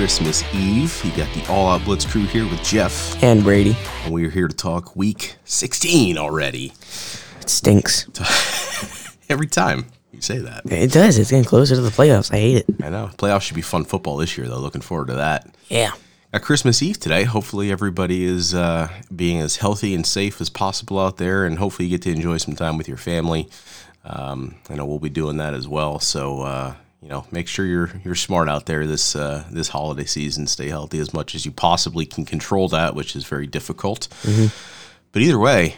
listeners, and Merry Christmas Eve. You got the All Out Blitz crew here with Jeff, And Brady. and we are here to talk week 16 already. It stinks. Every time you say that. It does. It's getting closer to the playoffs. I hate it. I know. Playoffs should be fun football this year, though. Looking forward to that. Yeah. At Christmas Eve today. Hopefully, everybody is uh, being as healthy and safe as possible out there, and hopefully, you get to enjoy some time with your family. Um, I know we'll be doing that as well. So, uh, you know, make sure you're you're smart out there this uh, this holiday season. Stay healthy as much as you possibly can control that, which is very difficult. But either way,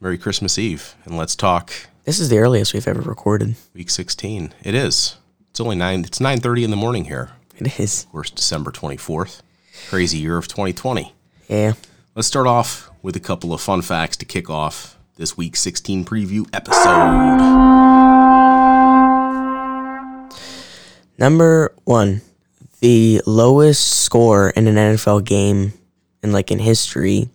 Merry Christmas Eve, and let's talk This is the earliest we've ever recorded. Week 16. It is. It's only nine. It's 9:30 in the morning here. It is. Of course, December 24th. Crazy year of 2020. Yeah. Let's start off with a couple of fun facts to kick off this week 16 preview episode. Number one, the lowest score in an NFL game in like in history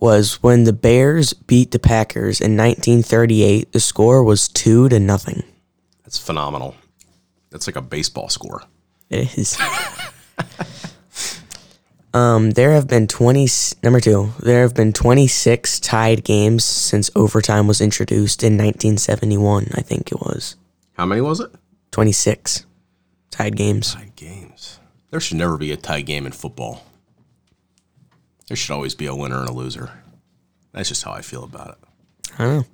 was when the Bears beat the Packers in 1938. The score was two to nothing. That's phenomenal. That's like a baseball score. It is. um, there have been 20, number two, there have been 26 tied games since overtime was introduced in 1971, I think it was. How many was it? 26 tied games. Tied games. There should never be a tie game in football. There should always be a winner and a loser. That's just how I feel about it. I know.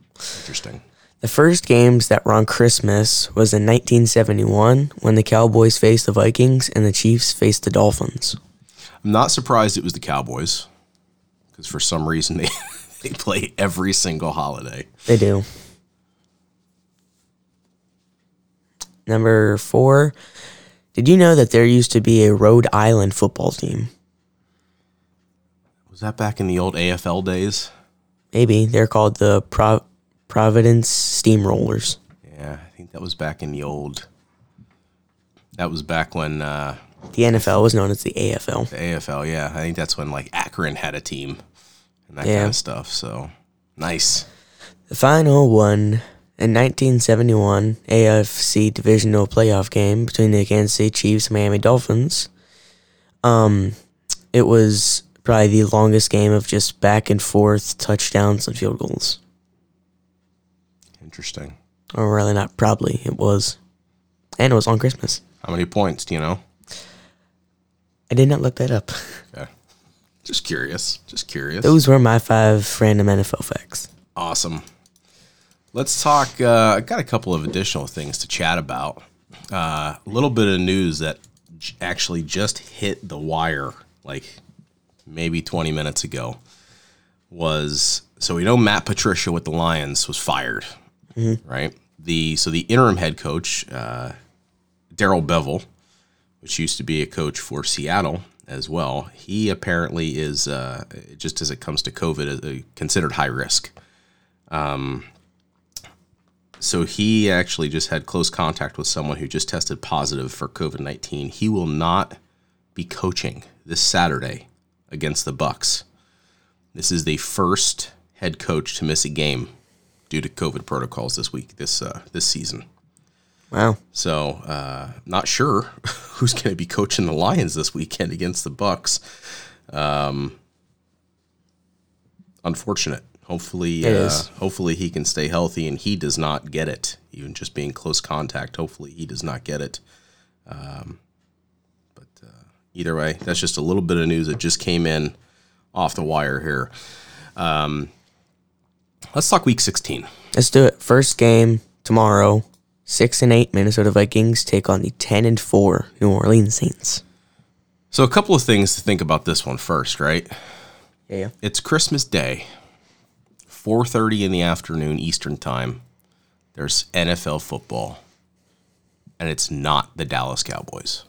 Interesting. The first games that were on Christmas was in 1971 when the Cowboys faced the Vikings and the Chiefs faced the Dolphins. I'm not surprised it was the Cowboys because for some reason they, they play every single holiday. They do. Number four, did you know that there used to be a Rhode Island football team? Was that back in the old AFL days? Maybe. They're called the Pro- Providence Steamrollers. Yeah, I think that was back in the old. That was back when uh, The NFL was known as the AFL. the AFL. Yeah, I think that's when like Akron had a team and that Yeah. kind of stuff. So nice. The final one in 1971 AFC divisional playoff game between the Kansas City Chiefs and Miami Dolphins. Um, it was probably the longest game of just back and forth touchdowns and field goals. Interesting. Or really not probably, it was. And it was on Christmas. How many points do you know? I did not look that up. Okay. Just curious. Just curious. Those were my five random NFL facts. Awesome. Let's talk. Uh, I got a couple of additional things to chat about. Uh, a little bit of news that j- actually just hit the wire, like maybe 20 minutes ago, was so we know Matt Patricia with the Lions was fired, right? The so the interim head coach, uh, Darrell Bevell, which used to be a coach for Seattle as well, he apparently is uh, just as it comes to COVID, uh, considered high risk so he actually just had close contact with someone who just tested positive for COVID nineteen. He will not be coaching this Saturday against the Bucks. This is the first head coach to miss a game due to COVID protocols this week this uh, this season. Wow. So uh, not sure who's going to be coaching the Lions this weekend against the Bucks. Um, unfortunate. Hopefully, uh, hopefully he can stay healthy and he does not get it. Even just being close contact, hopefully he does not get it. Um, but uh, either way, that's just a little bit of news that just came in off the wire here. Um, let's talk Week 16. Let's do it. First game tomorrow. Six and eight Minnesota Vikings take on the ten and four New Orleans Saints. So a couple of things to think about this one first, right? Yeah. It's Christmas Day, 4:30 in the afternoon Eastern Time. There's NFL football. And it's not the Dallas Cowboys.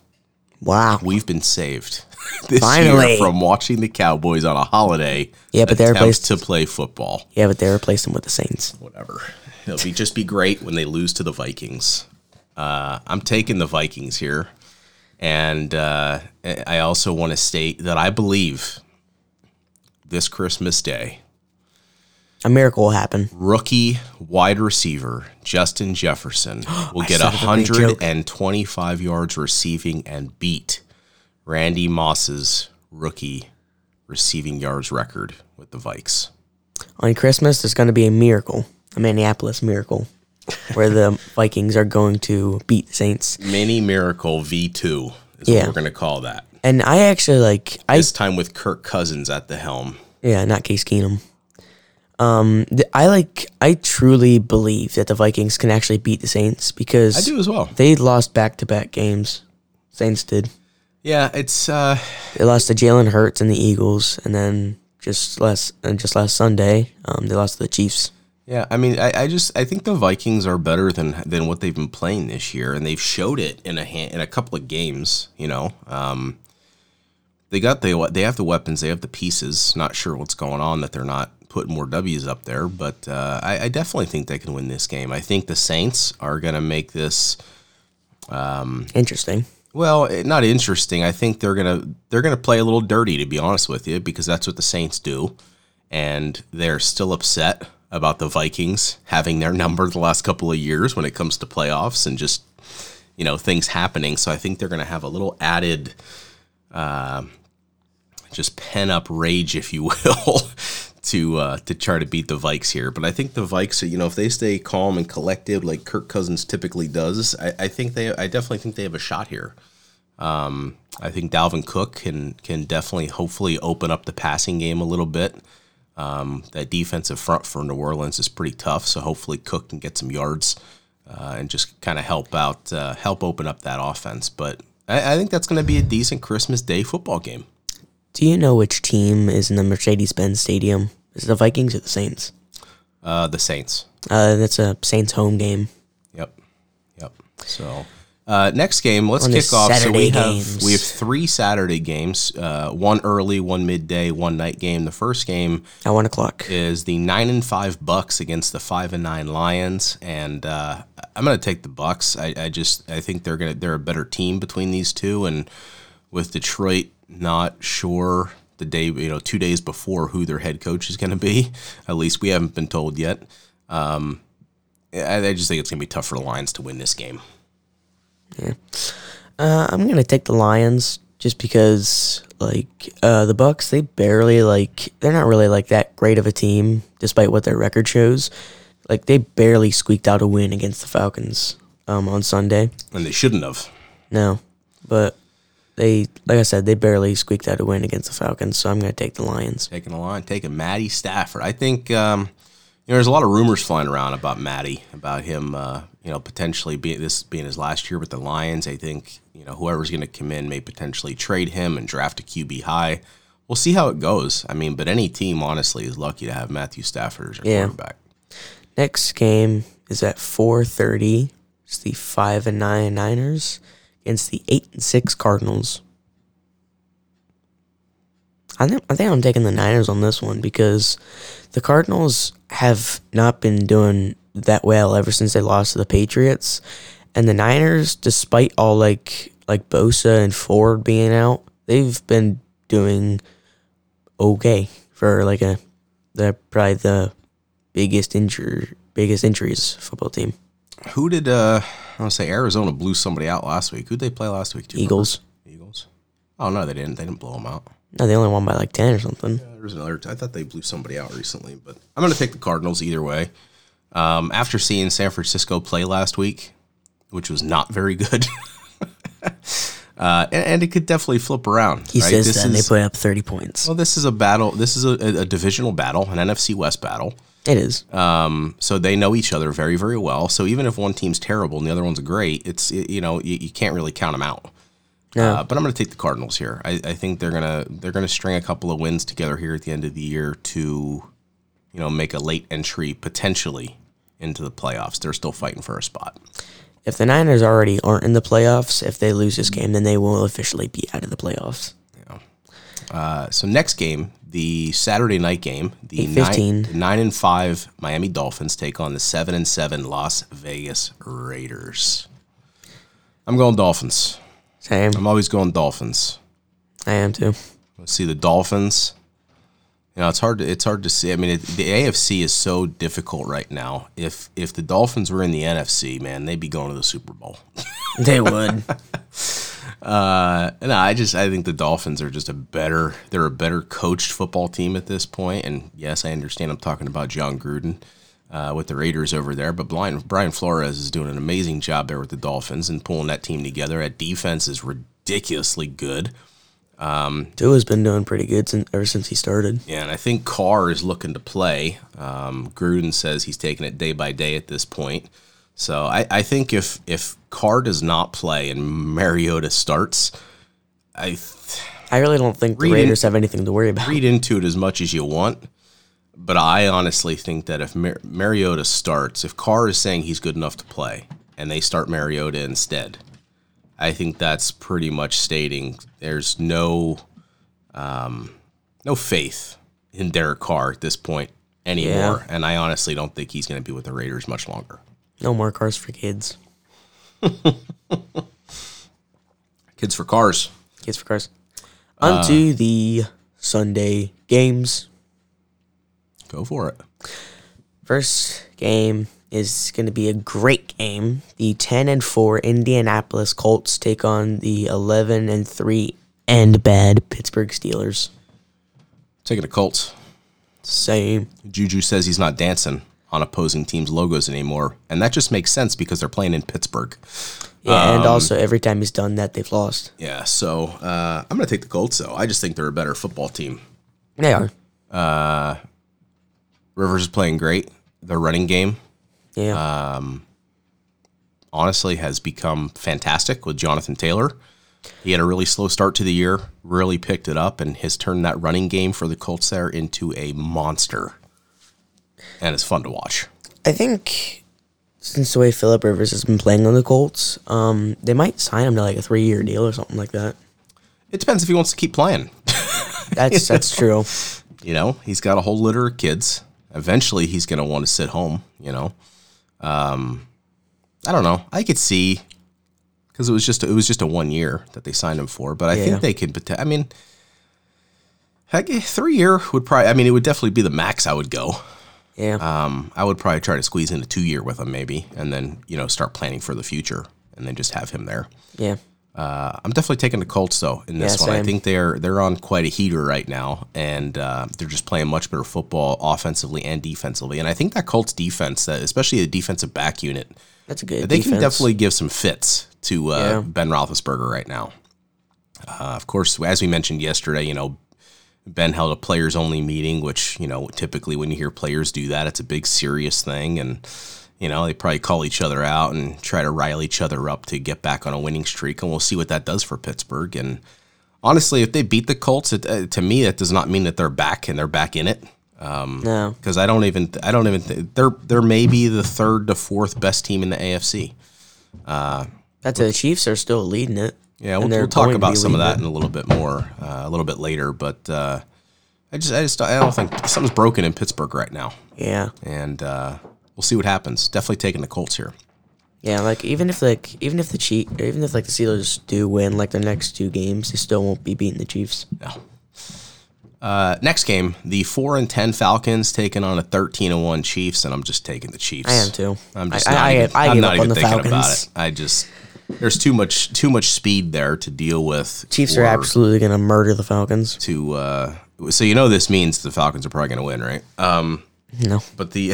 Wow. We've been saved this Finally. year from watching the Cowboys on a holiday. Yeah, but they're replaced- to play football. Yeah, but they replaced them with the Saints. Whatever. It'll be just be great when they lose to the Vikings. Uh, I'm taking the Vikings here, and uh, I also want to state that I believe this Christmas Day A miracle will happen. Rookie wide receiver Justin Jefferson will get said it would be a joke. 125 yards receiving and beat Randy Moss's rookie receiving yards record with the Vikes. On Christmas, there's going to be a miracle, a Minneapolis miracle, where the Vikings are going to beat the Saints. Mini Miracle V2 is Yeah. what we're going to call that. And I actually like I This time with Kirk Cousins at the helm. yeah, not Case Keenum. Um, th- I like I truly believe that the Vikings can actually beat the Saints because I do as well. they lost back to back games. Saints did. Yeah, it's uh They lost to Jalen Hurts and the Eagles, and then just last and just last Sunday, um, they lost to the Chiefs. Yeah, I mean, I, I just I think the Vikings are better than than what they've been playing this year, and they've showed it in a hand, in a couple of games. You know, um, they got the they have the weapons, they have the pieces. Not sure what's going on that they're not putting more W's up there, but uh, I, I definitely think they can win this game. I think the Saints are going to make this Interesting. well, eh, not interesting. I think they're gonna they're gonna play a little dirty, to be honest with you, because that's what the Saints do, and they're still upset about the Vikings having their number the last couple of years when it comes to playoffs and just you know things happening. So I think they're gonna have a little added, uh, just pen up rage, if you will. To, uh, to try to beat the Vikes here, but I think the Vikes, you know, if they stay calm and collected like Kirk Cousins typically does, I, I think they, I definitely think they have a shot here. I think Dalvin Cook can can definitely hopefully open up the passing game a little bit. Um, that defensive front for New Orleans is pretty tough, so hopefully Cook can get some yards uh, and just kind of help out, uh, help open up that offense. But I, I think that's going to be a decent Christmas Day football game. Do you know which team is in the Mercedes Benz Stadium? Is it the Vikings or the Saints? Uh, the Saints. Uh, that's a Saints home game. Yep. Yep. So uh, next game, let's On kick off. So Saturday we have we have three Saturday games. Uh, one early, one midday, one night game. The first game At one o'clock. is the nine and five Bucks against the five and nine Lions, and uh, I'm going to take the Bucks. I, I just I think they're gonna they're a better team between these two, and with Detroit not sure the day you know two days before who their head coach is going to be. At least we haven't been told yet. Um, I, I just think it's going to be tough for the Lions to win this game. Uh, I'm gonna take the Lions just because like uh, the Bucks they barely like they're not really like that great of a team despite what their record shows. Like they barely squeaked out a win against the Falcons um, on Sunday. And they shouldn't have. No, but they like I said they barely squeaked out a win against the Falcons. So I'm gonna take the Lions. Taking the line, taking Matty Stafford. I think um, you know there's a lot of rumors flying around about Matty, about him, uh, you know, potentially being this being his last year with the Lions. I think you know whoever's going to come in may potentially trade him and draft a QB high. We'll see how it goes. I mean, but any team honestly is lucky to have Matthew Stafford as their Yeah. quarterback. Next game is at 4:30. It's the five and nine Niners against the eight and six Cardinals. I think I think I'm taking the Niners on this one because the Cardinals have not been doing that well ever since they lost to the Patriots, and the Niners, despite all like like Bosa and Ford being out, they've been doing okay for like a they're probably the biggest injure biggest injuries football team. Who did uh, I want to say Arizona blew somebody out last week? Who'd they play last week? Eagles. remember? Eagles. Oh no, they didn't. They didn't blow them out. No, they only won by like ten or something. There was another. I thought they blew somebody out recently, but I'm going to take the Cardinals either way. Um, after seeing San Francisco play last week, which was not very good, uh, and, and it could definitely flip around. He right? says This that and they is- put up thirty points. well, this is a battle. This is a, a divisional battle, an NFC West battle. It is. Um, so they know each other very, very well. So even if one team's terrible and the other one's great, it's you know you, you can't really count them out. No. Uh, but I'm going to take the Cardinals here. I, I think they're gonna they're gonna string a couple of wins together here at the end of the year to, you know, make a late entry potentially into the playoffs. They're still fighting for a spot. If the Niners already aren't in the playoffs, if they lose this game, then they will officially be out of the playoffs. Uh, so next game, the Saturday night game, the nine, nine and five Miami Dolphins take on the seven and seven Las Vegas Raiders. I'm going Dolphins. Same. I'm always going Dolphins. I am too. Let's see the Dolphins You know, it's hard. To, it's hard to see. I mean, it, the AFC is so difficult right now. If if the Dolphins were in the NFC, man, they'd be going to the Super Bowl. They would. Uh, no, I just I think the Dolphins are just a better. They're a better coached football team at this point. And yes, I understand. I'm talking about Jon Gruden uh, with the Raiders over there, but Brian Brian Flores is doing an amazing job there with the Dolphins and pulling that team together. That defense is ridiculously good. Tua's been doing pretty good since, ever since he started. Yeah, and I think Carr is looking to play. Um, Gruden says he's taking it day by day at this point. So I, I think if if Carr does not play and Mariota starts, I th- I really don't think the Raiders have anything to worry about. read into it as much as you want. But I honestly think that if Mar- Mariota starts, if Carr is saying he's good enough to play, and they start Mariota instead, I think that's pretty much stating there's no, um, no faith in Derek Carr at this point anymore. And I honestly don't think he's going to be with the Raiders much longer. No more cars for kids. Kids for cars. Kids for cars. On to uh, the Sunday games. Go for it. First game is going to be a great game. The 10 and 4 Indianapolis Colts take on the 11 and 3 and bad Pittsburgh Steelers. Taking the Colts. Same. Juju says he's not dancing on opposing teams' logos anymore, and that just makes sense because they're playing in Pittsburgh. Yeah, and um, also every time he's done that, they've lost. Yeah, so uh, I'm going to take the Colts, though. I just think they're a better football team. They are. Uh, Rivers is playing great. Their running game, Yeah. Um, honestly, has become fantastic with Jonathan Taylor. He had a really slow start to the year, really picked it up, and has turned that running game for the Colts there into a monster. And it's fun to watch. I think since the way Philip Rivers has been playing on the Colts, um, they might sign him to like a three year deal or something like that. It depends if he wants to keep playing. That's that's true. You know, he's got a whole litter of kids. Eventually, he's going to want to sit home. You know, um, I don't know. I could see because it was just it was just a one year that they signed him for, but I Yeah. think they could. I mean, heck, three year would probably. I mean, it would definitely be the max I would go. Yeah. Um, I would probably try to squeeze in a two year with him, maybe, and then you know start planning for the future, and then just have him there. yeah. Uh, I'm definitely taking the Colts though in this Yeah, one. I think they're they're on quite a heater right now, and uh, they're just playing much better football offensively and defensively. And I think that Colts defense, that especially the defensive back unit, That's a good they defense. can definitely give some fits to uh, Yeah. Ben Roethlisberger right now. Uh, of course, as we mentioned yesterday, you know, Ben held a players only meeting, which you know typically when you hear players do that, it's a big serious thing, and you know they probably call each other out and try to rile each other up to get back on a winning streak, and we'll see what that does for Pittsburgh. And honestly, if they beat the Colts, it, uh, to me that does not mean that they're back and they're back in it No. because I don't even I don't even th- they're they're maybe the third to fourth best team in the AFC. That's the Chiefs are still leading it. Yeah, we'll, we'll talk about some of that in a little bit more, uh, a little bit later. But uh, I just, I just, I don't think something's broken in Pittsburgh right now. Yeah. and uh, we'll see what happens. Definitely taking the Colts here. Yeah, like even if like even if the Chief even if like the Steelers do win like their next two games, they still won't be beating the Chiefs. No. Uh, next game, the four and ten Falcons taking on a thirteen and one Chiefs, and I'm just taking the Chiefs. I am too. I'm just I- not I- even, I I'm not even on the thinking about it. I just there's too much too much speed there to deal with. Chiefs are absolutely gonna murder the Falcons. to. Uh, so you know this means the Falcons are probably going to win, right? Um, No. but the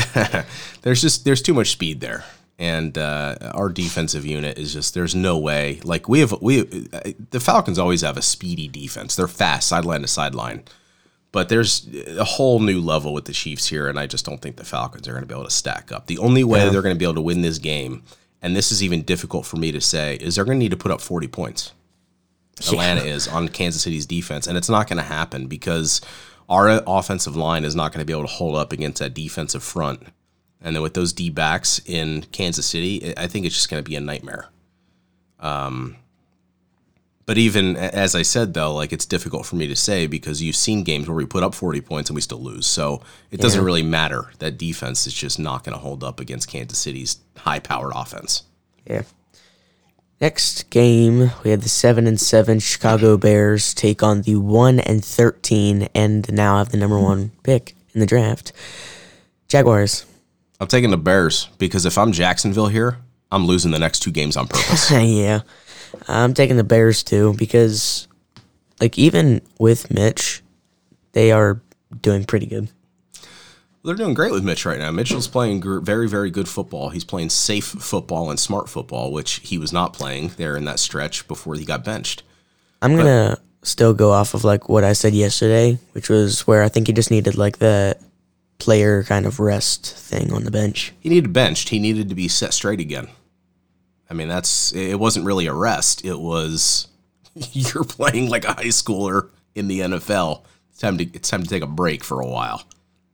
there's just there's too much speed there and uh, our defensive unit is just there's no way like we have we the falcons always have a speedy defense they're fast sideline to sideline but there's a whole new level with the chiefs here and i just don't think the falcons are going to be able to stack up the only way they're going to be able to win this game and this is even difficult for me to say is they're going to need to put up 40 points Atlanta is on Kansas City's defense, and it's not going to happen because our offensive line is not going to be able to hold up against that defensive front. And then with those D backs in Kansas City, I think it's just going to be a nightmare. Um, but even as I said, though, like it's difficult for me to say because you've seen games where we put up 40 points and we still lose. So it doesn't really matter. That defense is just not going to hold up against Kansas City's high powered offense. Yeah. Next game, we had the seven and seven Chicago Bears take on the one and thirteen, and now have the number one pick in the draft. Jaguars. I'm taking the Bears because if I'm Jacksonville here, I'm losing the next two games on purpose. yeah, I'm taking the Bears too because, like, even with Mitch, they are doing pretty good. They're doing great with Mitch right now. Mitchell's playing gr- very, very good football. He's playing safe football and smart football, which he was not playing there in that stretch before he got benched. I'm gonna still go off of like what I said yesterday, which was where I think he just needed like the player kind of rest thing on the bench. He needed benched. He needed to be set straight again. I mean, that's it. Wasn't really a rest. It was you're playing like a high schooler in the NFL. It's time to it's time to take a break for a while.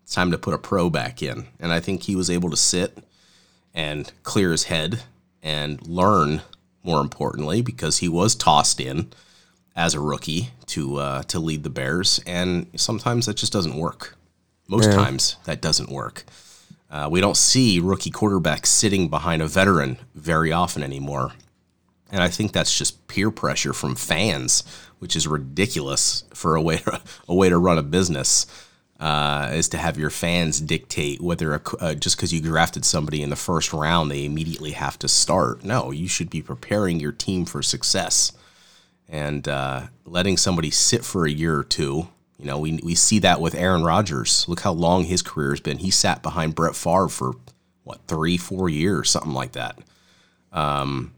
It's time to put a pro back in. And I think he was able to sit and clear his head and learn. More importantly, because he was tossed in as a rookie to uh, to lead the Bears, and sometimes that just doesn't work. Most Yeah. times that doesn't work. Uh, we don't see rookie quarterbacks sitting behind a veteran very often anymore. And I think that's just peer pressure from fans, which is ridiculous for a way to, a way to run a business. Uh, is to have your fans dictate whether a, uh, just because you drafted somebody in the first round they immediately have to start. No, you should be preparing your team for success and uh, letting somebody sit for a year or two. You know, we, we see that with Aaron Rodgers. Look how long his career has been. He sat behind Brett Favre for what three, four years, something like that. Um,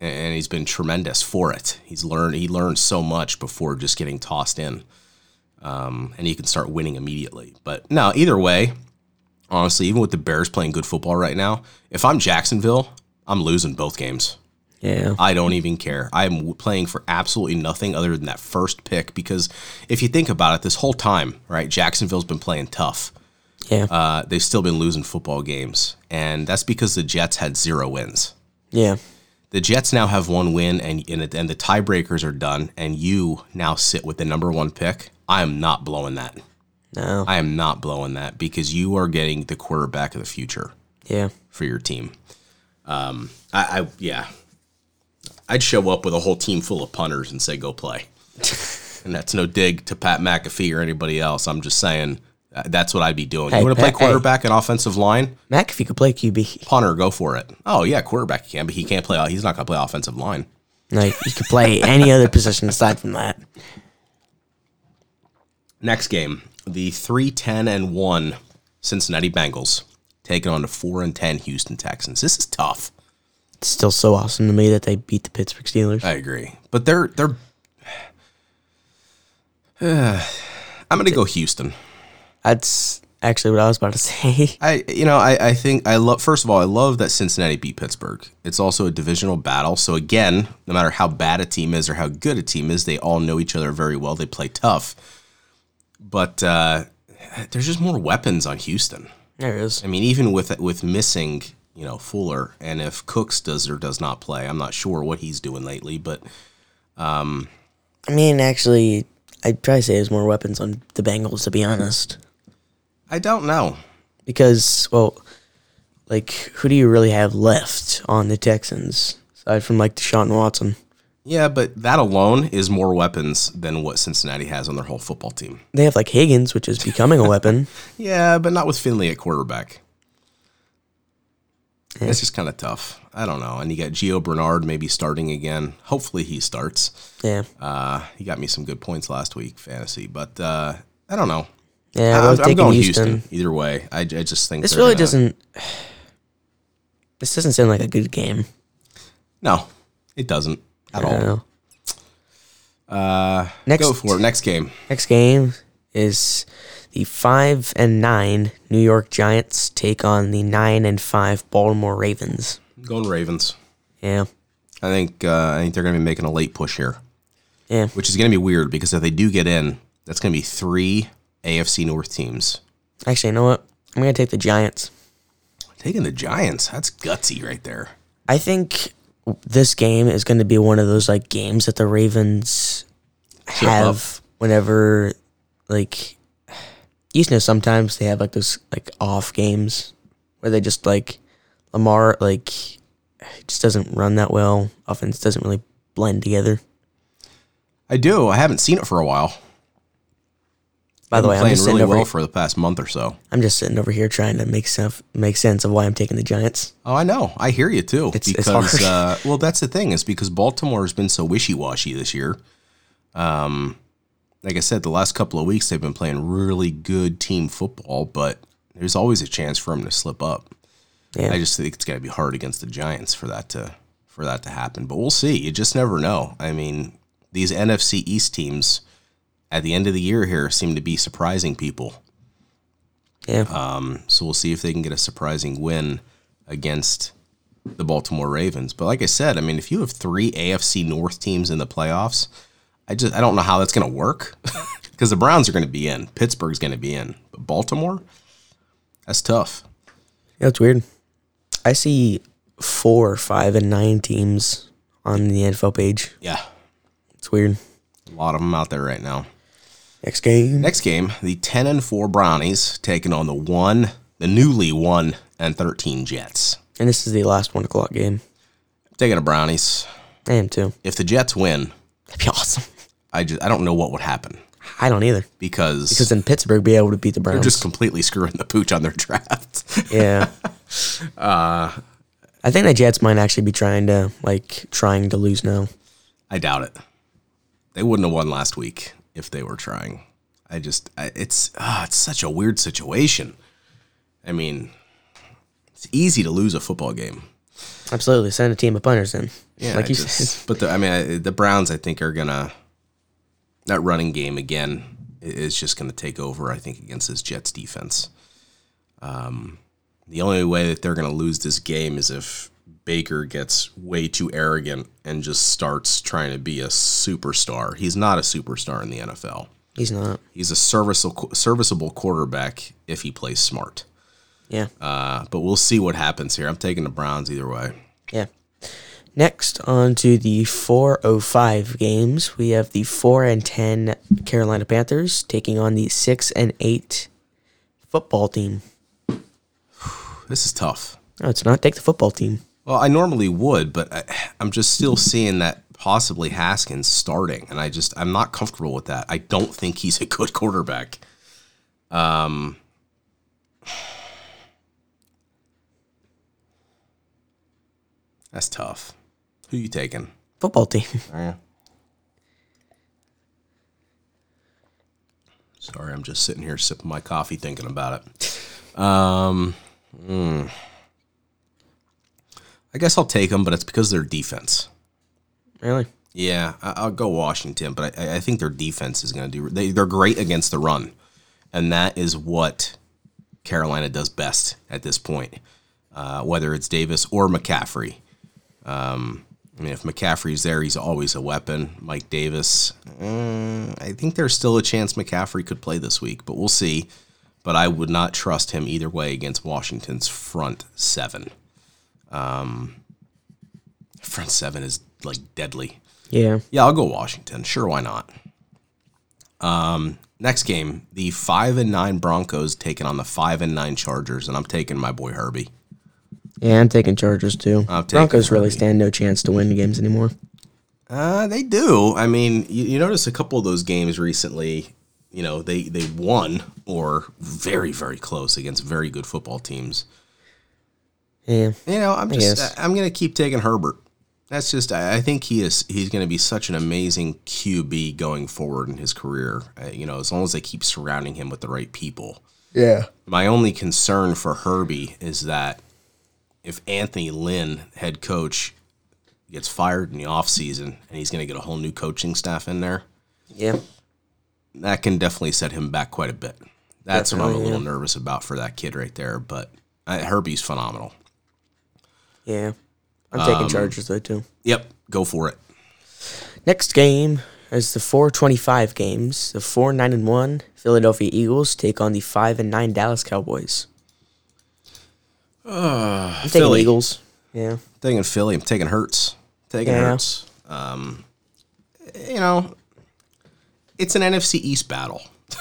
and he's been tremendous for it. He's learned he learned so much before just getting tossed in, um, and he can start winning immediately. But now, either way, honestly, even with the Bears playing good football right now, if I'm Jacksonville, I'm losing both games. Yeah. I don't even care. I'm playing for absolutely nothing other than that first pick because if you think about it, this whole time, right, Jacksonville's been playing tough. Yeah. Uh, they've still been losing football games, and that's because the Jets had zero wins. yeah. The Jets now have one win, and and, and the tiebreakers are done, and you now sit with the number one pick. I am not blowing that. No. I am not blowing that because you are getting the quarterback of the future Yeah. for your team. Um, I, I yeah, I'd show up with a whole team full of punters and say, "Go play." and that's no dig to Pat McAfee or anybody else. I'm just saying uh, that's what I'd be doing. Hey, you want to play Pat- hey. quarterback and offensive line? McAfee could play QB. Punter, go for it. Oh yeah, quarterback he can, but he can't play. He's not going to play offensive line. Like you could play any other position aside from that. Next game, the three ten and one Cincinnati Bengals taking on the four and ten Houston Texans. This is tough. It's still so awesome to me that they beat the Pittsburgh Steelers. I agree, but they're they're. I'm going to go Houston. That's actually what I was about to say. I you know I, I think I love first of all I love that Cincinnati beat Pittsburgh. It's also a divisional battle. So again, no matter how bad a team is or how good a team is, they all know each other very well. They play tough. But uh, there's just more weapons on Houston. There is. I mean, even with with missing, you know, Fuller, and if Cooks does or does not play, I'm not sure what he's doing lately. But um, I mean, actually, I'd probably say there's more weapons on the Bengals, to be honest. I don't know. Because, well, like, who do you really have left on the Texans aside from like Deshaun Watson? Yeah, but that alone is more weapons than what Cincinnati has on their whole football team. They have like Higgins, which is becoming a weapon. Yeah, but not with Finley at quarterback. It's just kind of tough. I don't know. And you got Gio Bernard maybe starting again. Hopefully he starts. Yeah, Uh, he got me some good points last week, fantasy. But uh, I don't know. yeah. I I'm, I'm going Houston. Houston. either way. I, I just think This really gonna- doesn't. This doesn't sound like a good game. No, it doesn't at all. Uh, Next- go for it. Next game. Next game is the five and nine New York Giants take on the nine and five Baltimore Ravens. Going Ravens. Yeah, I think uh, I think they're going to be making a late push here, yeah. which is going to be weird because if they do get in, that's going to be three AFC North teams. Actually, you know what? I'm gonna take the Giants. Taking the Giants, that's gutsy right there. I think this game is going to be one of those like games that the Ravens have whenever like you know sometimes they have like those like off games where they just like Lamar like just doesn't run that well. Offense doesn't really blend together. I do. I haven't seen it for a while. By the way, I'm just really well for the past month or so. I'm just sitting over here trying to make sense make sense of why I'm taking the Giants. Oh, I know. I hear you too. It's- it's because hard. uh, well, that's the thing is because Baltimore has been so wishy washy this year. Um, like I said, the last couple of weeks they've been playing really good team football, but there's always a chance for them to slip up. Yeah, I just think it's going to be hard against the Giants for that to for that to happen. But we'll see. You just never know. I mean, these NFC East teams at the end of the year here seem to be surprising people. yeah. Um, so we'll see if they can get a surprising win against the Baltimore Ravens. But like I said, I mean, if you have three AFC North teams in the playoffs, I just I don't know how that's going to work because the Browns are going to be in, Pittsburgh's going to be in, but Baltimore, that's tough. yeah, it's weird. I see four, five, and nine teams on the NFL page. Yeah, It's weird. a lot of them out there right now. Next game. Next game, the ten and four Brownies taking on the one, the newly one and thirteen Jets. And this is the last one o'clock game. taking the Brownies. I am too. If the Jets win, That'd be awesome. I just I don't know what would happen I don't either. because Because then Pittsburgh be able to beat the Browns. they're just completely screwing the pooch on their draft. yeah. Uh, I think the Jets might actually be trying to like trying to lose now. I doubt it. They wouldn't have won last week if they were trying. I just I, it's ah, it's such a weird situation. I mean, it's easy to lose a football game. Absolutely. Send a team of punters in. Yeah, like you just- said. But the, I mean, I, the Browns, I think, are gonna that running game again is just gonna take over. I think against this Jets defense. Um, the only way that they're gonna lose this game is if Baker gets way too arrogant and just starts trying to be a superstar. He's not a superstar in the NFL. He's not. He's a serviceable serviceable quarterback if he plays smart. Yeah. Uh, but we'll see what happens here. I'm taking the Browns either way. Yeah. Next on to the 405 games. We have the 4 and 10 Carolina Panthers taking on the 6 and 8 football team. This is tough. No, it's not. Take the football team. Well, I normally would, but I, I'm just still seeing that possibly Haskins starting, and I just I'm not comfortable with that. I don't think he's a good quarterback. Um, that's tough. Who you taking? Football team. Sorry, I'm just sitting here sipping my coffee, thinking about it. Um, hmm. I guess I'll take them, but it's because of their defense. really? Yeah, I- I'll go Washington, but I, I think their defense is going to do. They, they're great against the run, and that is what Carolina does best at this point. Uh, whether it's Davis or McCaffrey. Um, I mean, if McCaffrey's there, he's always a weapon. Mike Davis, uh, I think there's still a chance McCaffrey could play this week, but we'll see. But I would not trust him either way against Washington's front seven. Um, front seven is like deadly. Yeah. Yeah, I'll go Washington. Sure, why not? Um, next game, the five and nine Broncos taking on the five and nine Chargers, and I'm taking my boy Herbie. Yeah, I'm taking Chargers too. I'm taking Broncos really stand no chance to win games anymore. Uh, they do. I mean, you, you notice a couple of those games recently. You know, they they won or very very close against very good football teams. Yeah. You know, I'm just I'm gonna keep taking Herbert. That's just I I think he is he's going to be such an amazing QB going forward in his career. Uh, you know, as long as they keep surrounding him with the right people. Yeah. My only concern for Herbie is that if Anthony Lynn, head coach, gets fired in the offseason and he's going to get a whole new coaching staff in there, Yeah. that can definitely set him back quite a bit. That's what I'm a Definitely, little nervous about for that kid right there. But uh, Herbie's phenomenal. Yeah. I'm Um, taking Chargers though too. Yep, go for it. Next game is the 425 games. The 4 9 and 1 Philadelphia Eagles take on the 5 and 9 Dallas Cowboys. I'm taking Philly. Eagles. Yeah. taking Philly. I'm taking Hurts. Taking Yeah. Hurts. Um, you know, it's an NFC East battle.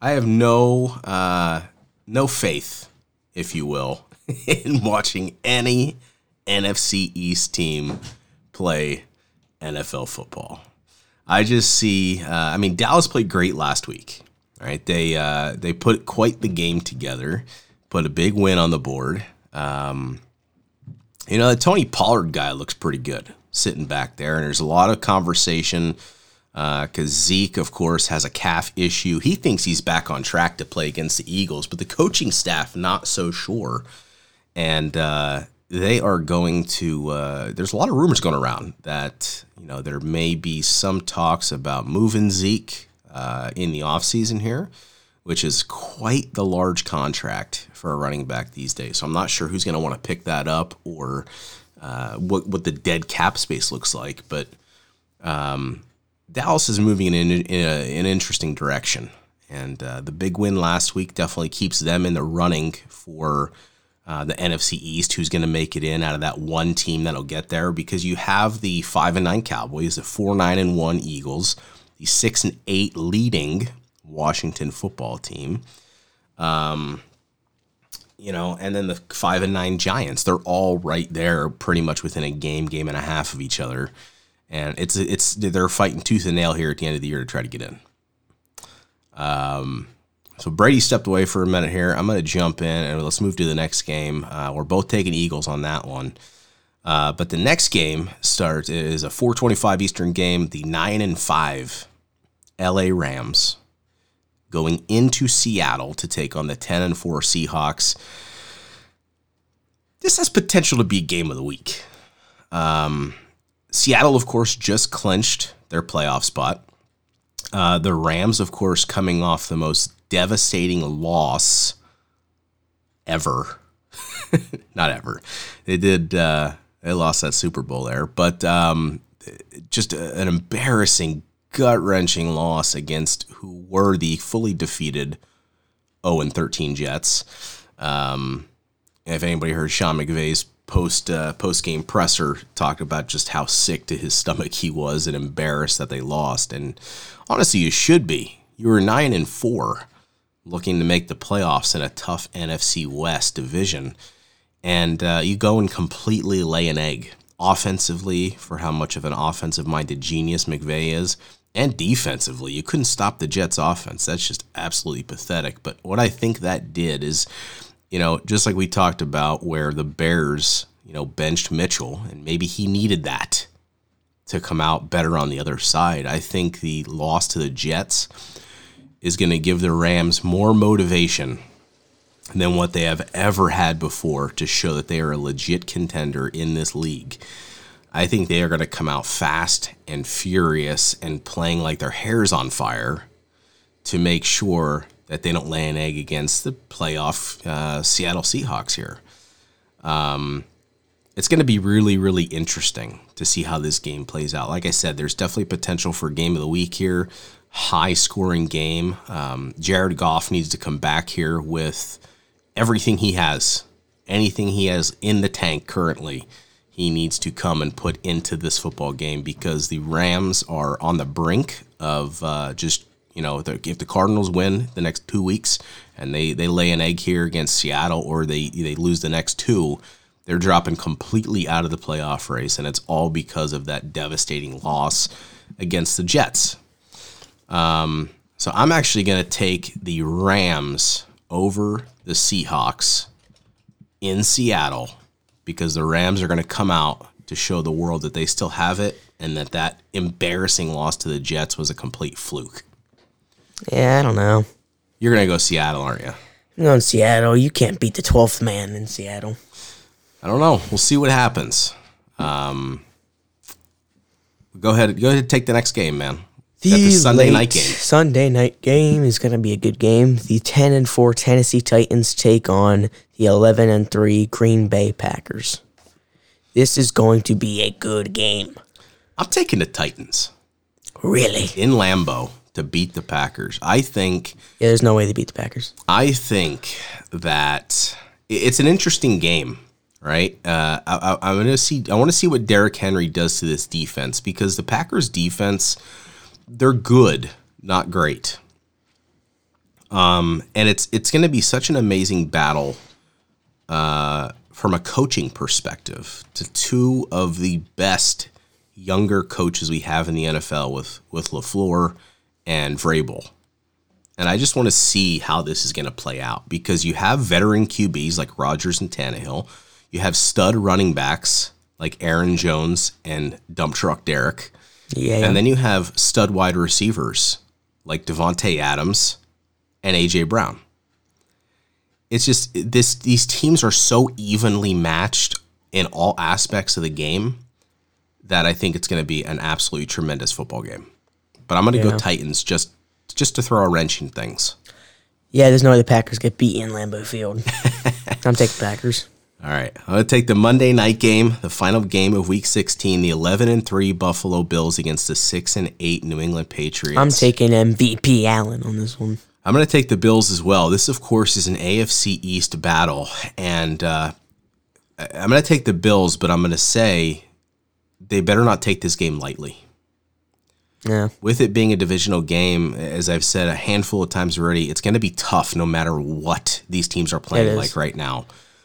I have no uh, no faith, if you will, in watching any NFC East team play NFL football. I just see. Uh, I mean, Dallas played great last week. Right? They uh, they put quite the game together, put a big win on the board. Um, you know, the Tony Pollard guy looks pretty good sitting back there, and there's a lot of conversation because uh, Zeke, of course, has a calf issue. He thinks he's back on track to play against the Eagles, but the coaching staff not so sure, and uh, they are going to. Uh, there's a lot of rumors going around that you know there may be some talks about moving Zeke uh, in the offseason here, which is quite the large contract for a running back these days. So I'm not sure who's going to want to pick that up or uh, what what the dead cap space looks like, but. Um, Dallas is moving in, in, in a, an interesting direction. And uh, the big win last week definitely keeps them in the running for uh, the NFC East, who's going to make it in out of that one team that'll get there. Because you have the five and nine Cowboys, the four nine and one Eagles, the six and eight leading Washington football team, um, you know, and then the five and nine Giants. They're all right there, pretty much within a game, game and a half of each other and it's it's they're fighting tooth and nail here at the end of the year to try to get in. Um, so Brady stepped away for a minute here. I'm going to jump in and let's move to the next game. Uh, we're both taking Eagles on that one. Uh, but the next game starts is a 4:25 Eastern game. The nine and five L.A. Rams going into Seattle to take on the 10 and four Seahawks. This has potential to be game of the week. Um, Seattle, of course, just clinched their playoff spot. Uh, the Rams, of course, coming off the most devastating loss ever. Not ever. They did. Uh, they lost that Super Bowl there, but um, just a, an embarrassing, gut wrenching loss against who were the fully defeated 0 and 13 Jets. Um, if anybody heard Sean McVay's post uh, post game presser talked about just how sick to his stomach he was and embarrassed that they lost. And honestly, you should be. You were nine and four, looking to make the playoffs in a tough NFC West division, and uh, you go and completely lay an egg offensively for how much of an offensive minded genius McVay is. And defensively, you couldn't stop the Jets' offense. That's just absolutely pathetic. But what I think that did is you know, just like we talked about where the Bears, you know, benched Mitchell and maybe he needed that to come out better on the other side. I think the loss to the Jets is going to give the Rams more motivation than what they have ever had before to show that they are a legit contender in this league. I think they are going to come out fast and furious and playing like their hair's on fire to make sure that they don't lay an egg against the playoff uh, Seattle Seahawks here. Um, it's going to be really, really interesting to see how this game plays out. Like I said, there's definitely potential for game of the week here, high scoring game. Um, Jared Goff needs to come back here with everything he has, anything he has in the tank currently. He needs to come and put into this football game because the Rams are on the brink of uh, just you know, if the Cardinals win the next two weeks and they, they lay an egg here against Seattle or they, they lose the next two, they're dropping completely out of the playoff race. And it's all because of that devastating loss against the Jets. Um, so I'm actually going to take the Rams over the Seahawks in Seattle because the Rams are going to come out to show the world that they still have it and that that embarrassing loss to the Jets was a complete fluke. Yeah, I don't know. You're gonna go Seattle, aren't you? I'm going Seattle. You can't beat the twelfth man in Seattle. I don't know. We'll see what happens. Um, go ahead. Go ahead and take the next game, man. The, the Sunday night game. Sunday night game is going to be a good game. The 10 and 4 Tennessee Titans take on the 11 and 3 Green Bay Packers. This is going to be a good game. I'm taking the Titans. Really? In Lambeau to beat the Packers. I think. Yeah, there's no way they beat the Packers. I think that it's an interesting game, right? Uh, I, I, am gonna see. I want to see what Derrick Henry does to this defense because the Packers' defense, they're good, not great. Um, and it's it's going to be such an amazing battle uh, from a coaching perspective to two of the best younger coaches we have in the NFL with with LaFleur and Vrabel. And I just want to see how this is going to play out because you have veteran QBs like Rodgers and Tannehill. You have stud running backs like Aaron Jones and Dump Truck Derrick. Yeah. And then you have stud wide receivers like Davante Adams and AJ Brown. It's just this these teams are so evenly matched in all aspects of the game that I think it's going to be an absolutely tremendous football game. But I'm going to Yeah. go Titans just just to throw a wrench in things. yeah, there's no way the Packers get beat in Lambeau Field. I'm taking Packers. All right, I'm going to take the Monday night game, the final game of Week 16, the 11 and 3 Buffalo Bills against the 6 and 8 New England Patriots. I'm taking MVP Allen on this one. I'm going to take the Bills as well. This, of course, is an AFC East battle, and uh, I'm going to take the Bills, but I'm going to say they better not take this game lightly. Yeah. With it being a divisional game, as I've said a handful of times already, it's going to be tough no matter what these teams are playing like right now.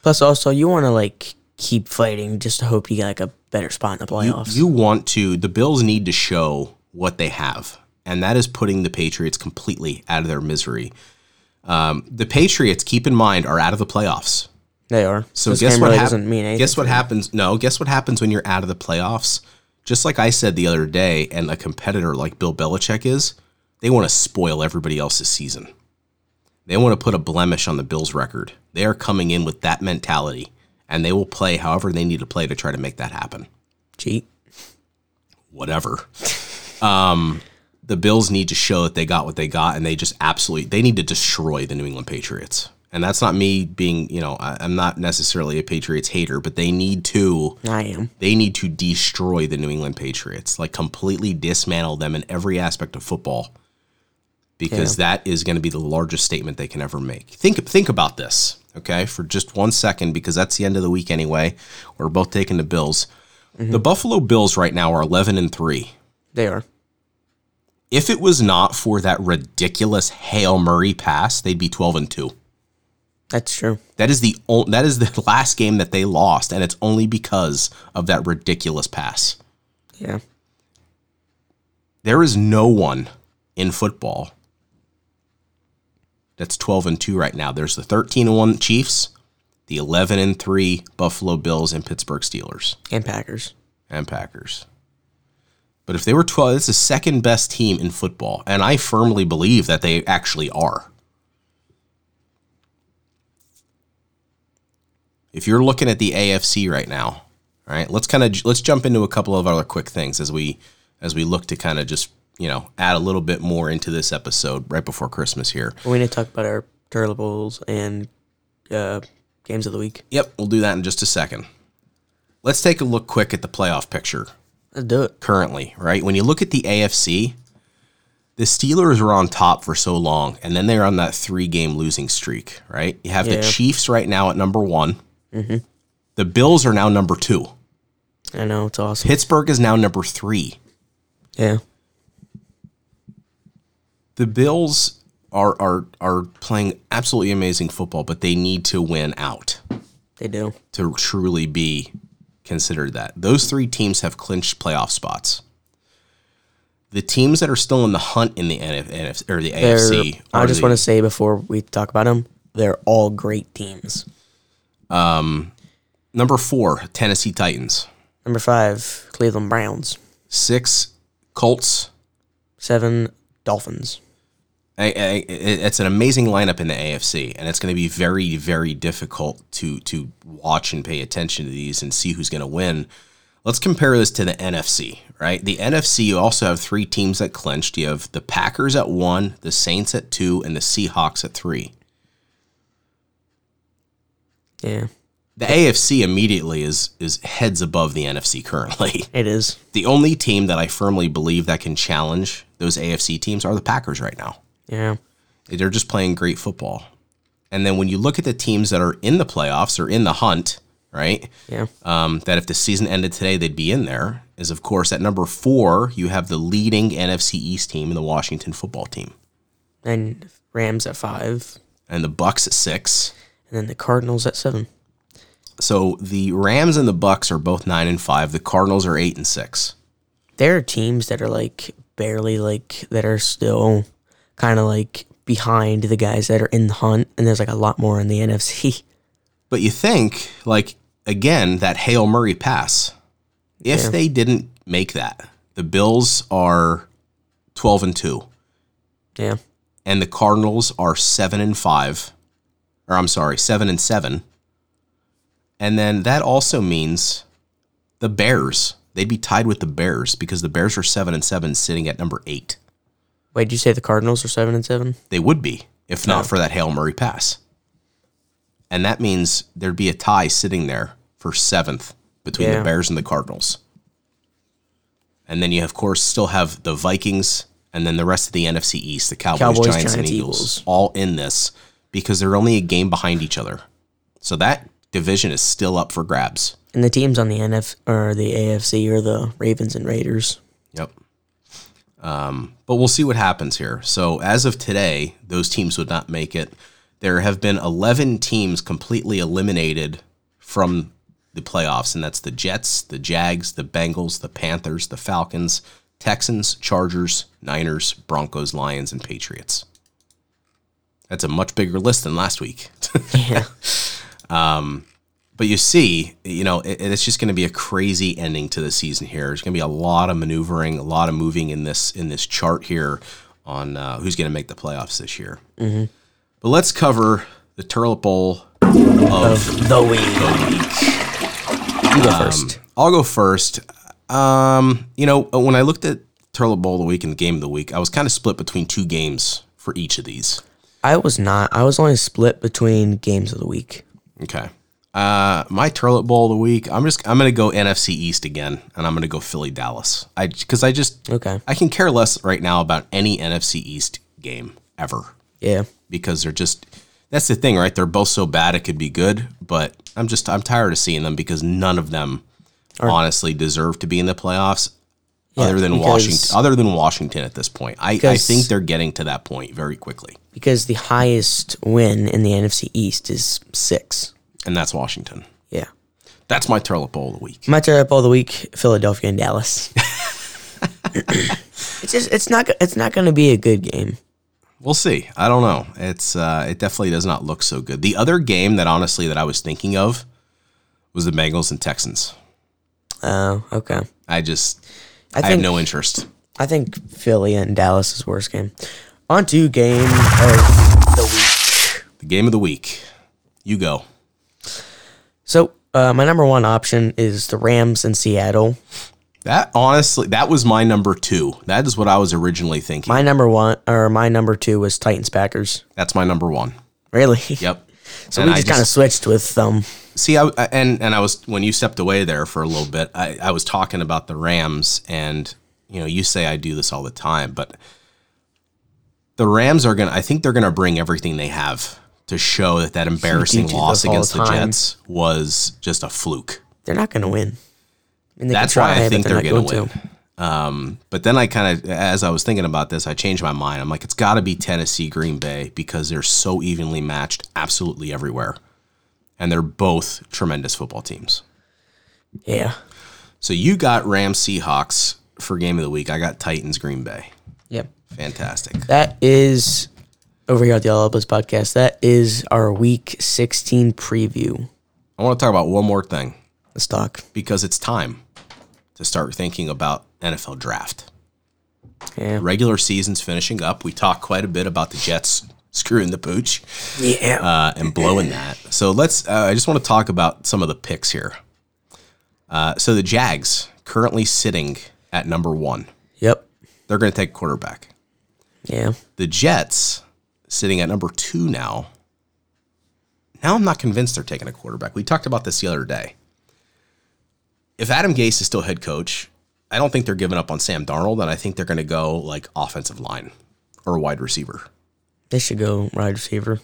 Plus, also, you want to like keep fighting just to hope you get like a better spot in the You, playoffs. you want to, the Bills need to show what they have, and that is putting the Patriots completely out of their misery. Um, the Patriots, keep in mind, are out of the playoffs. they are. So this guess game what really hap- doesn't mean anything. Guess what happens? No, guess what happens when you're out of the playoffs? Just like I said the other day, and a competitor like Bill Belichick is, they want to spoil everybody else's season. They want to put a blemish on the Bills' record. They are coming in with that mentality, and they will play however they need to play to try to make that happen. Cheat. Whatever. Um, the Bills need to show that they got what they got, and they just absolutely they need to destroy the New England Patriots. And that's not me being, you know, I, I'm not necessarily a Patriots hater, but they need to I am. they need to destroy the New England Patriots, like completely dismantle them in every aspect of football, because that is going to be the largest statement they can ever make. Think think about this, okay, for just one second, because that's the end of the week anyway. We're both taking the Bills. Mm-hmm. The Buffalo Bills right now are 11 and three. They are. If it was not for that ridiculous Hail Murray pass, they'd be 12 and two. That's true. That is the o- that is the last game that they lost, and it's only because of that ridiculous pass. Yeah. There is no one in football that's 12 and 2 right now. There's the 13 and 1 Chiefs, the 11 and 3 Buffalo Bills and Pittsburgh Steelers And Packers. and Packers. But if they were 12, it's the second best team in football, and I firmly believe that they actually are. If you're looking at the AFC right now, all right, let's kind of let's jump into a couple of other quick things as we as we look to kind of just you know add a little bit more into this episode right before Christmas here. We need to talk about our turtles and uh, games of the week. Yep, we'll do that in just a second. Let's take a look quick at the playoff picture. Let's do it. currently, right? When you look at the AFC, the Steelers were on top for so long, and then they're on that three game losing streak, right? You have the Chiefs right now at number one. The Bills are now number two. I know it's awesome. Pittsburgh is now number three. Yeah. The Bills are are are playing absolutely amazing football, but they need to win out They do. to truly be considered that. Those three teams have clinched playoff spots. The teams that are still in the hunt in the NF, NF or the They're, AFC. I just the- want to say before we talk about them, they're all great teams. Um, Number four, Tennessee Titans. Number five, Cleveland Browns. Six, Colts. Seven, Dolphins. I, I, it's an amazing lineup in the AFC, and it's going to be very, very difficult to to watch and pay attention to these and see who's going to win. Let's compare this to the NFC, right? The NFC, you also have three teams that clinched. You have the Packers at one, the Saints at two, and the Seahawks at three. Yeah, The AFC immediately is is heads above the NFC currently. it is. The only team that I firmly believe that can challenge those AFC teams are the Packers right now. Yeah. They're just playing great football. And then when you look at the teams that are in the playoffs or in the hunt, right? Yeah. Um, that if the season ended today, they'd be in there. Is of course at number four, you have the leading NFC East team in the Washington football team, And Rams at five. and the Bucks at six. And then the Cardinals at seven. So the Rams and the Bucks are both nine and five. The Cardinals are eight and six. There are teams that are like barely like that are still kind of like behind the guys that are in the hunt, and there's like a lot more in the NFC. But you think, like, again, that Hail Murray pass, if Yeah. they didn't make that, the Bills are 12 and 2, Yeah, and the Cardinals are 7 and 5, or I'm sorry, 7 and 7. And then that also means the Bears, they'd be tied with the Bears because the Bears are 7 and 7 sitting at number 8. Wait, did you say the Cardinals are seven and seven? They would be if not oh. for that Hail Murray pass. And that means there'd be a tie sitting there for seventh between Yeah. the Bears and the Cardinals. And then you, of course, still have the Vikings and then the rest of the NFC East, the Cowboys, Cowboys, Giants, and Giants, Eagles, Eagles. all in this because they're only a game behind each other. So that division is still up for grabs. And the teams on the NF or the AFC are the Ravens and Raiders. Yep. Um, but we'll see what happens here. So as of today, those teams would not make it. There have been 11 teams completely eliminated from the playoffs, and that's the Jets, the Jags, the Bengals, the Panthers, the Falcons, Texans, Chargers, Niners, Broncos, Lions, and Patriots. That's a much bigger list than last week. Yeah, But you see, you know, it, it's just going to be a crazy ending to the season here. There's going to be a lot of maneuvering, a lot of moving in this in this chart here on uh, who's going to make the playoffs this year. Mm-hmm. But let's cover the Turlet Bowl of the week. You go first. I'll go first. Um, you know, when I looked at Turlet Bowl of the week and the game of the week, I was kind of split between two games for each of these. I was not. I was only split between games of the week. Okay. Uh, my Turlet Bowl of the week, I'm just I'm gonna go NFC East again, and I'm gonna go Philly Dallas. I because I just Okay. I can care less right now about any NFC East game ever Yeah. because they're just that's the thing, right? They're both so bad it could be good, but I'm just I'm tired of seeing them because none of them honestly deserve to be in the playoffs. Yeah, other than Washington, other than Washington at this point, I, I think they're getting to that point very quickly, Because the highest win in the NFC East is six. And that's Washington. Yeah. That's my Turlet Bowl of the week. My turn up all the week, Philadelphia and Dallas. it's just it's not it's not going to be a good game. We'll see. I don't know. It's uh, it definitely does not look so good. The other game that honestly that I was thinking of was the Bengals and Texans. Oh, okay. I just I I, have think no interest. I think Philly and Dallas is worst game. On to game of the week. The game of the week. You go. So uh, my number one option is the Rams in Seattle. That honestly, that was my number two. That is what I was originally thinking. My number one or my number two was Titans Packers. That's my number one. Really? Yep. So And we I just kind of switched with um See, I, I- and and I was when you stepped away there for a little bit. I, I was talking about the Rams, and you know, you say I do this all the time, but the Rams are gonna. I think they're gonna bring everything they have to show that that embarrassing loss against the the. Jets was just a fluke. they're not going to win. I mean, That's why I think they're, gonna going win. Um, but then I kind of, as I was thinking about this, I changed my mind. I'm like, it's got to be Tennessee, Green Bay because they're so evenly matched, absolutely everywhere, and they're both tremendous football teams. Yeah. So you got Rams Seahawks for game of the week. I got Titans Green Bay. Yep. Fantastic. That is over here at the All Up podcast. That is our week 16 preview. I want to talk about one more thing Let's talk. because it's time to start thinking about NFL draft. Yeah. Regular season's finishing up. We talked quite a bit about the Jets screwing the pooch Yeah. uh, and blowing that. So let's. Uh, I just want to talk about some of the picks here. Uh, so the Jags currently sitting at number one. yep. They're going to take quarterback. Yeah. The Jets sitting at number two now. Now I'm not convinced they're taking a quarterback. We talked about this the other day. If Adam Gase is still head coach, I don't think they're giving up on Sam Darnold, and I think they're going to go like offensive line or wide receiver. They should go wide receiver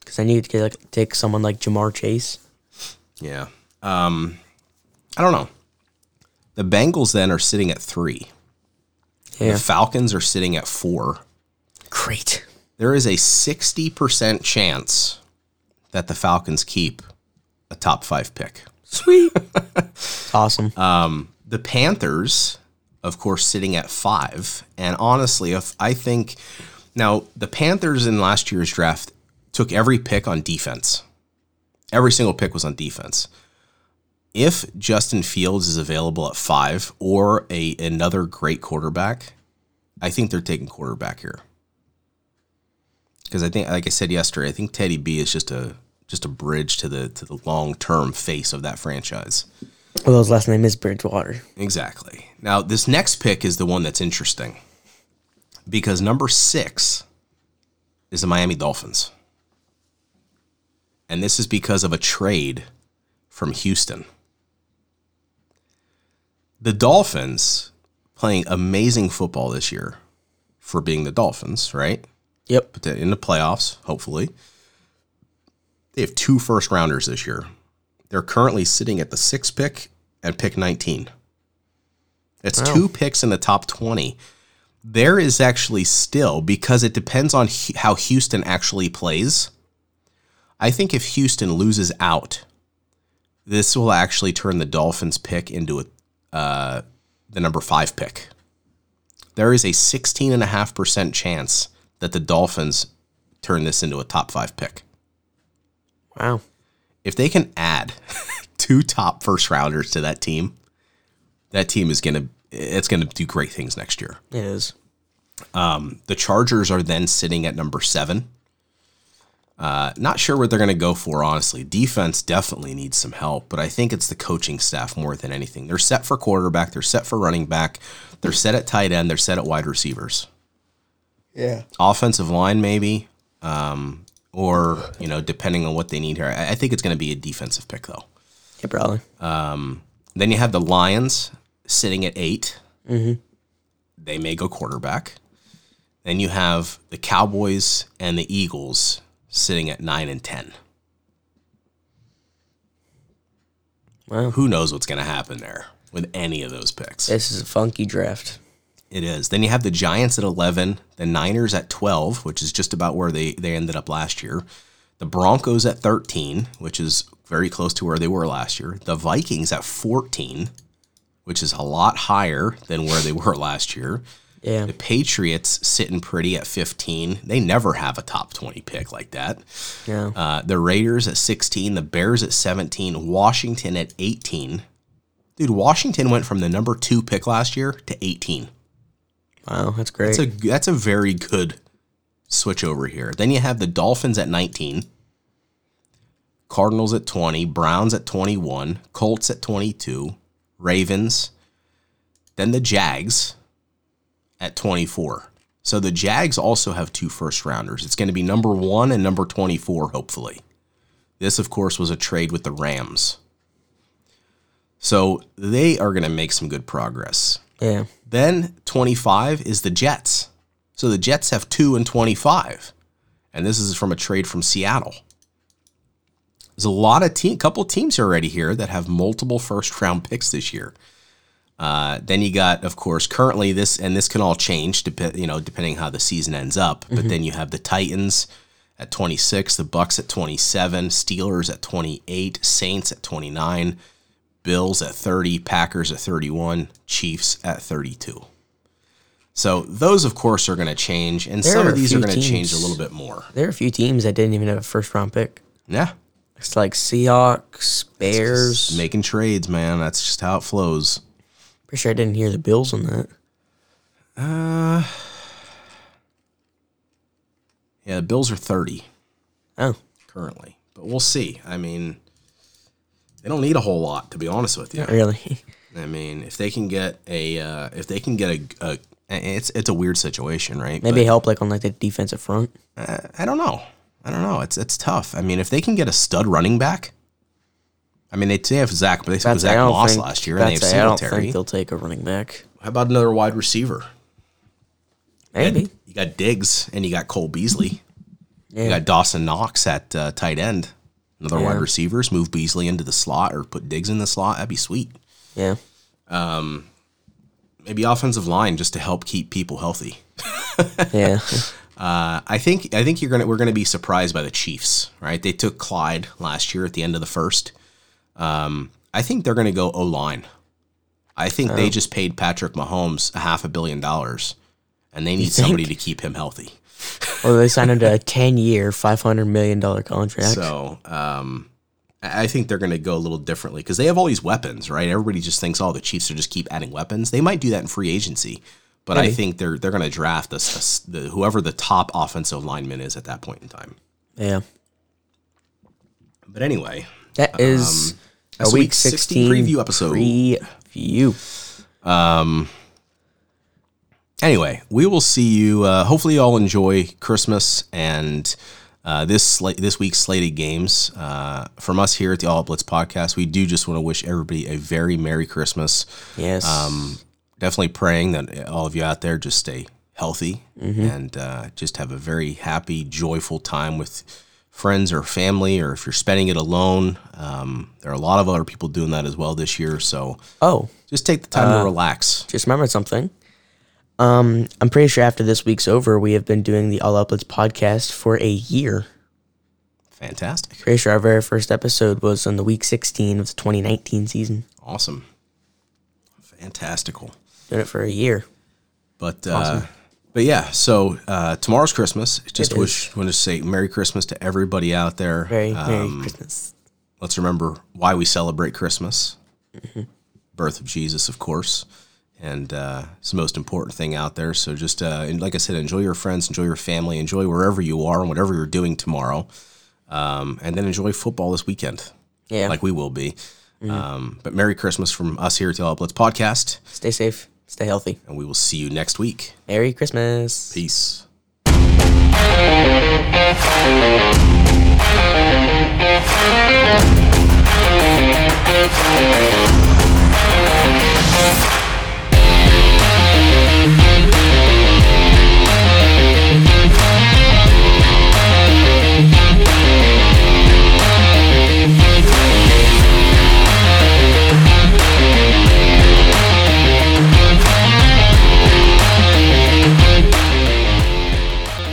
because I need to get, like, take someone like Ja'Marr Chase. Yeah. Um, I don't know. The Bengals then are sitting at three. Yeah. The Falcons are sitting at four. Great. There is a 60% chance that the Falcons keep a top five pick. Sweet. It's awesome. Um, the Panthers, of course, sitting at five. And honestly, if I think now the Panthers in last year's draft took every pick on defense. Every single pick was on defense. If Justin Fields is available at five or a another great quarterback, I think they're taking quarterback here. Because I think, like I said yesterday, I think Teddy B is just a just a bridge to the to the long term face of that franchise. well, his last name is Bridgewater. Exactly. Now, this next pick is the one that's interesting because number six is the Miami Dolphins. And this is because of a trade from Houston. The Dolphins playing amazing football this year for being the Dolphins, right? Yep. But in the playoffs, hopefully. They have two first rounders this year. They're currently sitting at the sixth pick and pick 19. It's Wow. two picks in the top 20. There is actually still, because it depends on how Houston actually plays. I think if Houston loses out, this will actually turn the Dolphins pick into a, uh, the number five pick. There is a 16.5% chance that the Dolphins turn this into a top five pick. Wow. If they can add two top first rounders to that team, that team is going to it's to do great things next year. It is. The Chargers are then sitting at number seven. Uh, not sure what they're going to go for, honestly. Defense definitely needs some help, but I think it's the coaching staff more than anything. They're set for quarterback, they're set for running back, they're set at tight end, they're set at wide receivers. Yeah. Offensive line, maybe, um, or you know, depending on what they need here. I, I think it's going to be a defensive pick, though. Yeah, probably. Then you have the Lions sitting at 8 They may go quarterback. Then you have the Cowboys and the Eagles sitting at nine and ten. Wow. Who knows what's going to happen there with any of those picks? This is a funky draft. It is. Then you have the Giants at 11, the Niners at 12, which is just about where they, they ended up last year. The Broncos at 13, which is very close to where they were last year. The Vikings at 14, which is a lot higher than where they were last year. Yeah. The Patriots sitting pretty at 15. They never have a top 20 pick like that. Yeah. Uh, the Raiders at 16, the Bears at 17, Washington at 18. Dude, Washington went from the number two pick last year to 18. Wow. That's great. That's a that's a very good switch over here. Then you have the Dolphins at 19, Cardinals at 20, Browns at 21, Colts at 22, Ravens, then the Jags at 24. So the Jags also have two first rounders. It's going to be number 1 and number 24 hopefully. This of course was a trade with the Rams. So they are going to make some good progress. Yeah. Then 25 is the Jets. So the Jets have 2 and 25. And this is from a trade from Seattle. There's a lot of team, couple teams already here that have multiple first round picks this year. Uh, then you got, of course, currently this, and this can all change, dep- you know, depending how the season ends up. But then you have the Titans at 26, the Bucks at 27, Steelers at 28, Saints at 29, Bills at 30, Packers at 31, Chiefs at 32. So those, of course, are going to change, and There some of these are going to change a little bit more. There are a few teams that didn't even have a first round pick. Yeah, It's like Seahawks, Bears. making trades, man. That's just how it flows. Pretty sure I didn't hear the Bills on that. Uh, yeah, the Bills are 30 Oh. currently, but we'll see. I mean, they don't need a whole lot, to be honest with you. Really? I mean, if they can get a, uh, if they can get a, a it's it's a weird situation, right? Maybe help like on like the defensive front. But I don't know. I don't know. It's it's tough. I mean, if they can get a stud running back, I mean, they they have Zach, but they have Zach Moss think, last year, and they have that's- I don't think they'll take a running back. How about another wide receiver? Maybe. You got Diggs and you got Cole Beasley. Yeah. You got Dawson Knox at uh, tight end. Another Yeah. wide receivers. Move Beasley into the slot or put Diggs in the slot. That'd be sweet. yeah. Um, Maybe offensive line just to help keep people healthy. Yeah. Uh, I think I think you're gonna we're gonna be surprised by the Chiefs, right? They took Clyde last year at the end of the first. Um, I think they're going to go O line. I think they just paid Patrick Mahomes a half a billion dollars, and they need somebody to keep him healthy. Well, they signed him to a ten-year, five hundred million dollar contract. So um, I think they're going to go a little differently because they have all these weapons, right? Everybody just thinks, oh, the Chiefs will just keep adding weapons. They might do that in free agency, but I think they're they're going to draft this, the, whoever the top offensive lineman is at that point in time. yeah, But anyway, that is that's a week week 16 sixteen preview episode. Preview. Anyway, we will see you. Uh, hopefully, you all enjoy Christmas and uh, this this week's slated games. Uh, from us here at the All Out Blitz podcast, we do just want to wish everybody a very Merry Christmas. Yes. Um, definitely praying that all of you out there just stay healthy and uh, just have a very happy, joyful time with friends or family, or if you're spending it alone. Um, there are a lot of other people doing that as well this year. So oh, just take the time to relax. just remembered something. Um, I'm pretty sure after this week's over, we have been doing the All Out Blitz podcast for a year. Fantastic. Pretty sure our very first episode was on the week 16 of the 2019 season. Awesome. Fantastical. Doing it for a year. But uh, but yeah, so uh, tomorrow's Christmas. Just It wish want to say Merry Christmas to everybody out there. Merry Um, Christmas. let's remember why we celebrate Christmas. Birth of Jesus, of course, and uh, it's the most important thing out there. So just uh, like I said, enjoy your friends, enjoy your family, enjoy wherever you are and whatever you're doing tomorrow, um, and then enjoy football this weekend. Yeah, like we will be. Mm-hmm. Um, but Merry Christmas from us here at the Uplets Podcast. Stay safe, stay healthy, and we will see you next week. Merry Christmas. Peace.